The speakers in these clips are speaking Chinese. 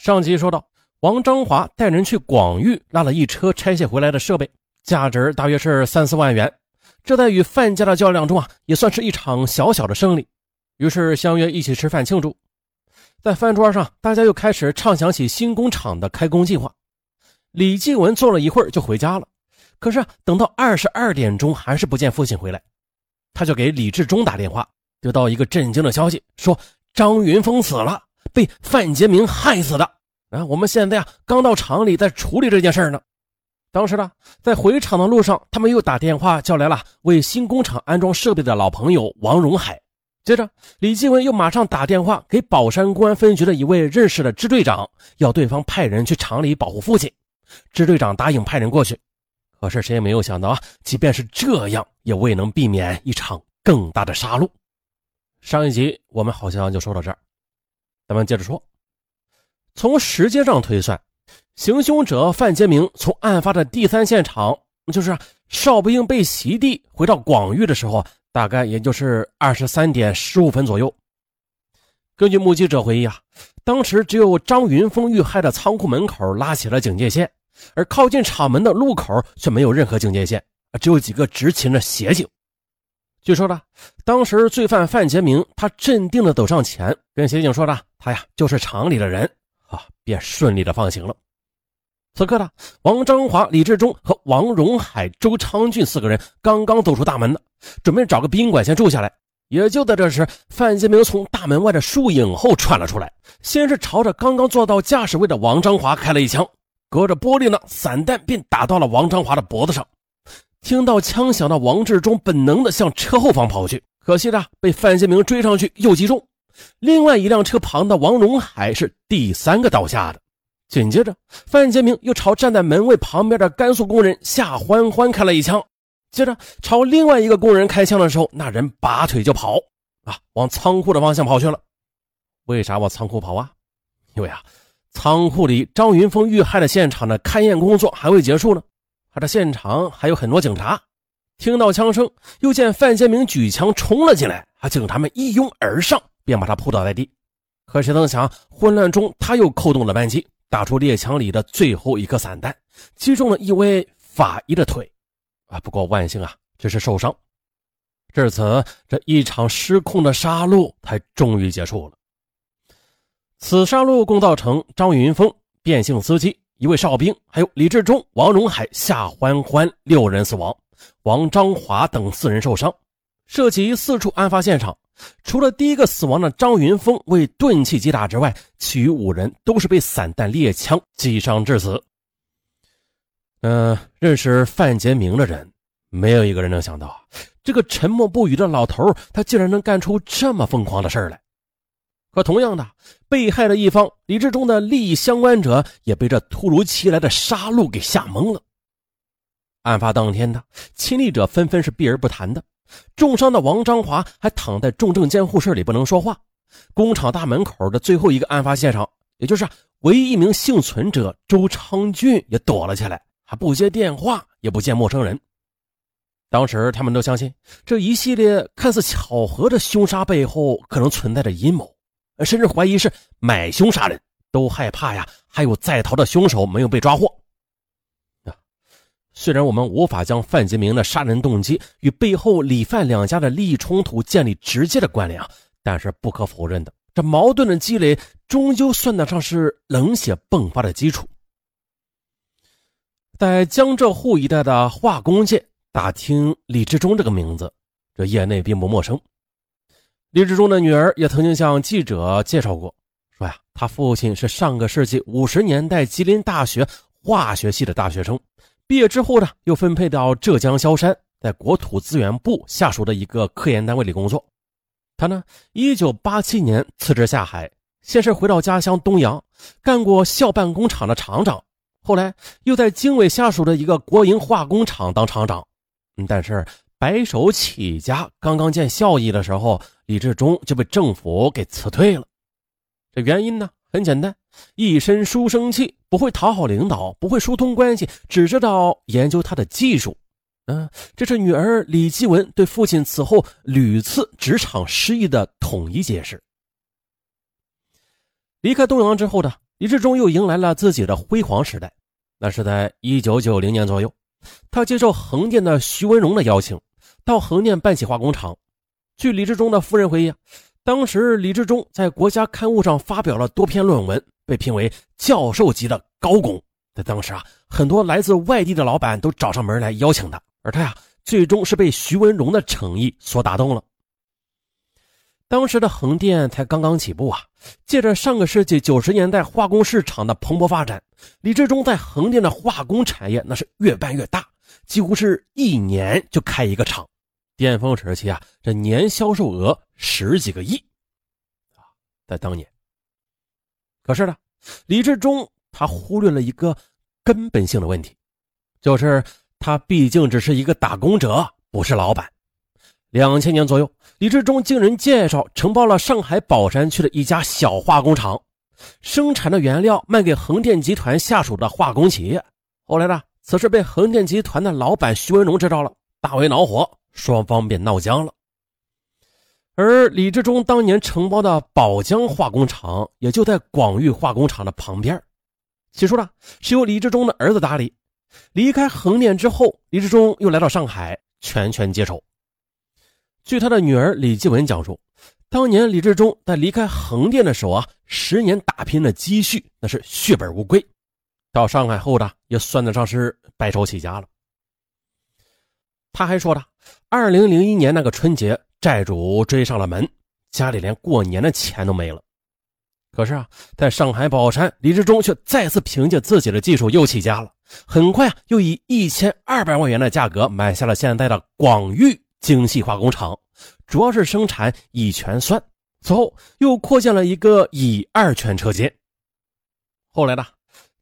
上集说到，王章华带人去广域拉了一车拆卸回来的设备，价值大约是三四万元。这在与范家的较量中啊，也算是一场小小的胜利。于是相约一起吃饭庆祝。在饭桌上，大家又开始畅想起新工厂的开工计划。李继文坐了一会儿就回家了，可是等到二十二点钟还是不见父亲回来，他就给李志忠打电话，得到一个震惊的消息，说张云峰死了，被范杰明害死的。啊，我们现在啊刚到厂里在处理这件事呢。当时呢，在回厂的路上，他们又打电话叫来了为新工厂安装设备的老朋友王荣海。接着，李继文又马上打电话给宝山公安分局的一位认识的支队长，要对方派人去厂里保护父亲。支队长答应派人过去，可是谁也没有想到啊，即便是这样，也未能避免一场更大的杀戮。上一集我们好像就说到这儿，咱们接着说。从时间上推算，行凶者范杰明从案发的第三现场，就是邵不英被袭地回到广域的时候。大概也就是二十三点十五分左右。根据目击者回忆啊，当时只有张云峰遇害的仓库门口拉起了警戒线，而靠近厂门的路口却没有任何警戒线，只有几个执勤的协警。据说呢，当时罪犯范杰明他镇定的走上前，跟协警说的：“他呀就是厂里的人啊，便顺利的放行了。”此刻呢，王章华、李志忠和王荣海、周昌俊四个人刚刚走出大门呢，准备找个宾馆先住下来。也就在这时，范杰明从大门外的树影后窜了出来，先是朝着刚刚坐到驾驶位的王章华开了一枪，隔着玻璃呢，散弹便打到了王章华的脖子上。听到枪响的王志忠本能的向车后方跑去，可惜的被范杰明追上去又击中。另外一辆车旁的王荣海是第三个倒下的。紧接着，范杰明又朝站在门卫旁边的甘肃工人夏欢欢开了一枪，接着朝另外一个工人开枪的时候，那人拔腿就跑，啊，往仓库的方向跑去了。为啥往仓库跑啊？因为啊，仓库里张云峰遇害的现场的勘验工作还未结束呢，他的现场还有很多警察。听到枪声，又见范建明举枪冲了进来，啊，警察们一拥而上，便把他扑倒在地。可谁曾想，混乱中他又扣动了扳机。打出猎枪里的最后一颗散弹，击中了一位法医的腿，啊！不过万幸啊，只是受伤。至此，这一场失控的杀戮才终于结束了。此杀戮共造成张云峰、变性司机、一位哨兵，还有李志忠、王荣海、夏欢欢六人死亡，王章华等四人受伤。涉及四处案发现场。除了第一个死亡的张云峰为钝器击打之外，其余五人都是被散弹猎枪击伤致死。嗯，认识范杰明的人，没有一个人能想到，这个沉默不语的老头，他竟然能干出这么疯狂的事来。可同样的，被害的一方李志忠的利益相关者，也被这突如其来的杀戮给吓懵了。案发当天的亲历者纷纷是避而不谈的。重伤的王章华还躺在重症监护室里不能说话。工厂大门口的最后一个案发现场，也就是唯一一名幸存者周昌俊也躲了起来，还不接电话，也不见陌生人。当时他们都相信这一系列看似巧合的凶杀背后可能存在着阴谋，甚至怀疑是买凶杀人，都害怕呀，还有在逃的凶手没有被抓获。虽然我们无法将范杰明的杀人动机与背后李范两家的利益冲突建立直接的关联啊，但是不可否认的，这矛盾的积累终究算得上是冷血迸发的基础。在江浙沪一带的化工界打听李志忠这个名字，这业内并不陌生。李志忠的女儿也曾经向记者介绍过，说呀，他父亲是上个世纪五十年代吉林大学化学系的大学生。毕业之后呢，又分配到浙江萧山，在国土资源部下属的一个科研单位里工作。他呢，一九八七年辞职下海，先是回到家乡东阳，干过校办工厂的厂长，后来又在经纬下属的一个国营化工厂当厂长。嗯但是白手起家，刚刚见效益的时候，李志忠就被政府给辞退了。这原因呢？很简单，一身书生气，不会讨好领导，不会疏通关系，只知道研究他的技术。嗯，这是女儿李继文对父亲此后屡次职场失意的统一解释。离开东阳之后的李志忠又迎来了自己的辉煌时代。那是在一九九零年左右，他接受横店的徐文荣的邀请，到横店办起化工厂。据李志忠的夫人回忆，当时李志忠在国家刊物上发表了多篇论文，被评为教授级的高工。在当时啊，很多来自外地的老板都找上门来邀请他，而他呀，最终是被徐文荣的诚意所打动了。当时的横店才刚刚起步啊，借着上个世纪九十年代化工市场的蓬勃发展，李志忠在横店的化工产业那是越办越大，几乎是一年就开一个厂。巅峰时期啊，这年销售额十几个亿啊，在当年。可是呢，李志忠他忽略了一个根本性的问题，就是他毕竟只是一个打工者，不是老板。两千年左右，李志忠经人介绍承包了上海宝山区的一家小化工厂，生产的原料卖给横店集团下属的化工企业。后来呢，此事被横店集团的老板徐文荣知道了，大为恼火，双方便闹僵了。而李志忠当年承包的宝江化工厂也就在广域化工厂的旁边。起初呢，是由李志忠的儿子打理。离开横店之后，李志忠又来到上海，全权接手。据他的女儿李继文讲述，当年李志忠在离开横店的时候啊，十年打拼的积蓄那是血本无归。到上海后的也算得上是白手起家了。他还说了，二零零一年那个春节，债主追上了门，家里连过年的钱都没了。可是啊，在上海宝山，李志忠却再次凭借自己的技术又起家了。很快啊，又以一千二百万元的价格买下了现在的广域。精细化工厂主要是生产乙醛酸，此后又扩建了一个乙二醛车间。后来呢，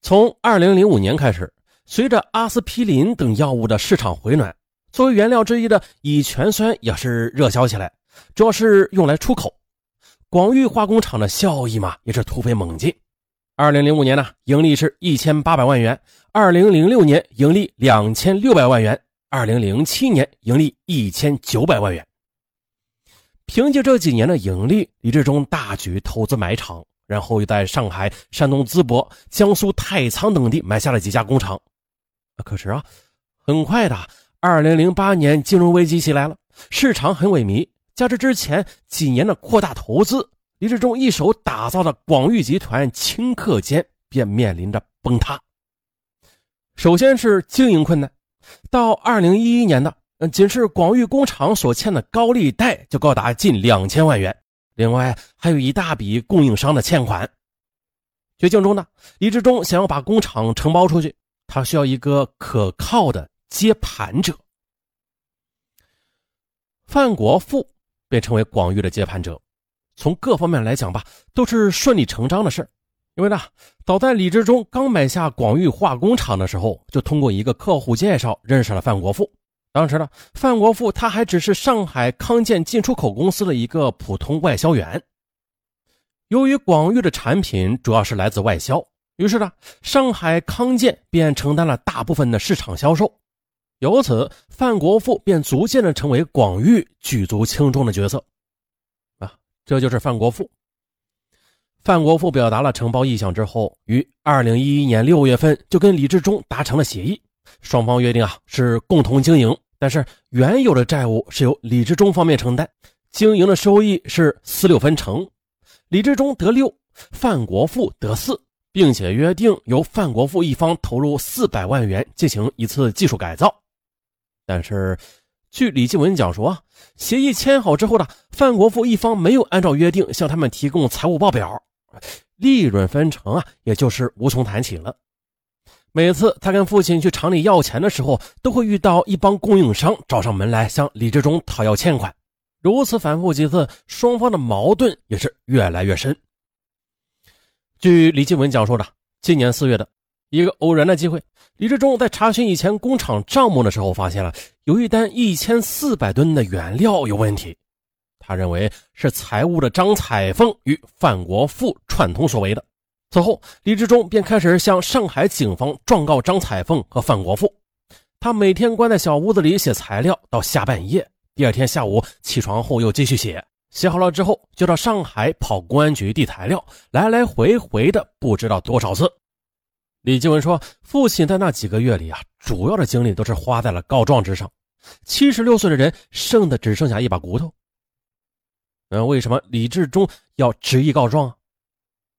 从二零零五年开始，随着阿司匹林等药物的市场回暖，作为原料之一的乙醛酸也是热销起来，主要是用来出口。广域化工厂的效益嘛，也是突飞猛进。二零零五年呢，盈利是一千八百万元；二零零六年盈利两千六百万元。二零零七年盈利一千九百万元。凭借这几年的盈利，李志忠大举投资买厂，然后又在上海、山东淄博、江苏太仓等地买下了几家工厂。可是啊，很快的，二零零八年金融危机袭来了，市场很萎靡，加之之前几年的扩大投资，李志忠一手打造的广域集团顷刻间便面临着崩塌。首先是经营困难。到二零一一年的，仅是广域工厂所欠的高利贷就高达近两千万元，另外还有一大笔供应商的欠款。绝境中呢，李志忠想要把工厂承包出去，他需要一个可靠的接盘者。范国富便成为广域的接盘者，从各方面来讲吧，都是顺理成章的事因为呢，早在李志忠刚买下广域化工厂的时候，就通过一个客户介绍认识了范国富。当时呢，范国富他还只是上海康健进出口公司的一个普通外销员。由于广域的产品主要是来自外销，于是呢，上海康健便承担了大部分的市场销售。由此，范国富便逐渐的成为广域举足轻重的角色。啊，这就是范国富。范国富表达了承包意向之后，于二零一一年六月份就跟李志忠达成了协议，双方约定啊是共同经营，但是原有的债务是由李志忠方面承担，经营的收益是四六分成，李志忠得六，范国富得四，并且约定由范国富一方投入四百万元进行一次技术改造。但是，据李继文讲述啊，协议签好之后呢，范国富一方没有按照约定向他们提供财务报表。利润分成啊，也就是无从谈起了。每次他跟父亲去厂里要钱的时候，都会遇到一帮供应商找上门来向李志忠讨要欠款。如此反复几次，双方的矛盾也是越来越深。据李继文讲述的，今年四月的一个偶然的机会，李志忠在查询以前工厂账目的时候，发现了有一单一千四百吨的原料有问题。他认为是财务的张彩凤与范国富串通所为的。此后，李志忠便开始向上海警方状告张彩凤和范国富。他每天关在小屋子里写材料到下半夜，第二天下午起床后又继续写，写好了之后，就到上海跑公安局递材料，来来回回的不知道多少次。李继文说，父亲在那几个月里啊，主要的精力都是花在了告状之上。七十六岁的人，剩的只剩下一把骨头。那为什么李志忠要执意告状啊？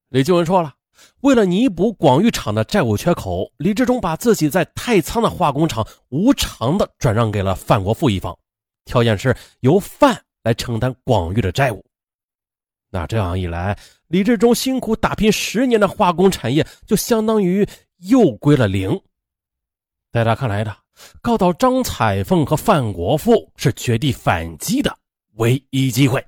李继文说了，为了弥补广玉厂的债务缺口，李志忠把自己在太仓的化工厂无偿的转让给了范国富一方，条件是由范来承担广玉的债务。那这样一来，李志忠辛苦打拼十年的化工产业就相当于又归了零。在他看来的，告倒张彩凤和范国富是绝地反击的唯一机会。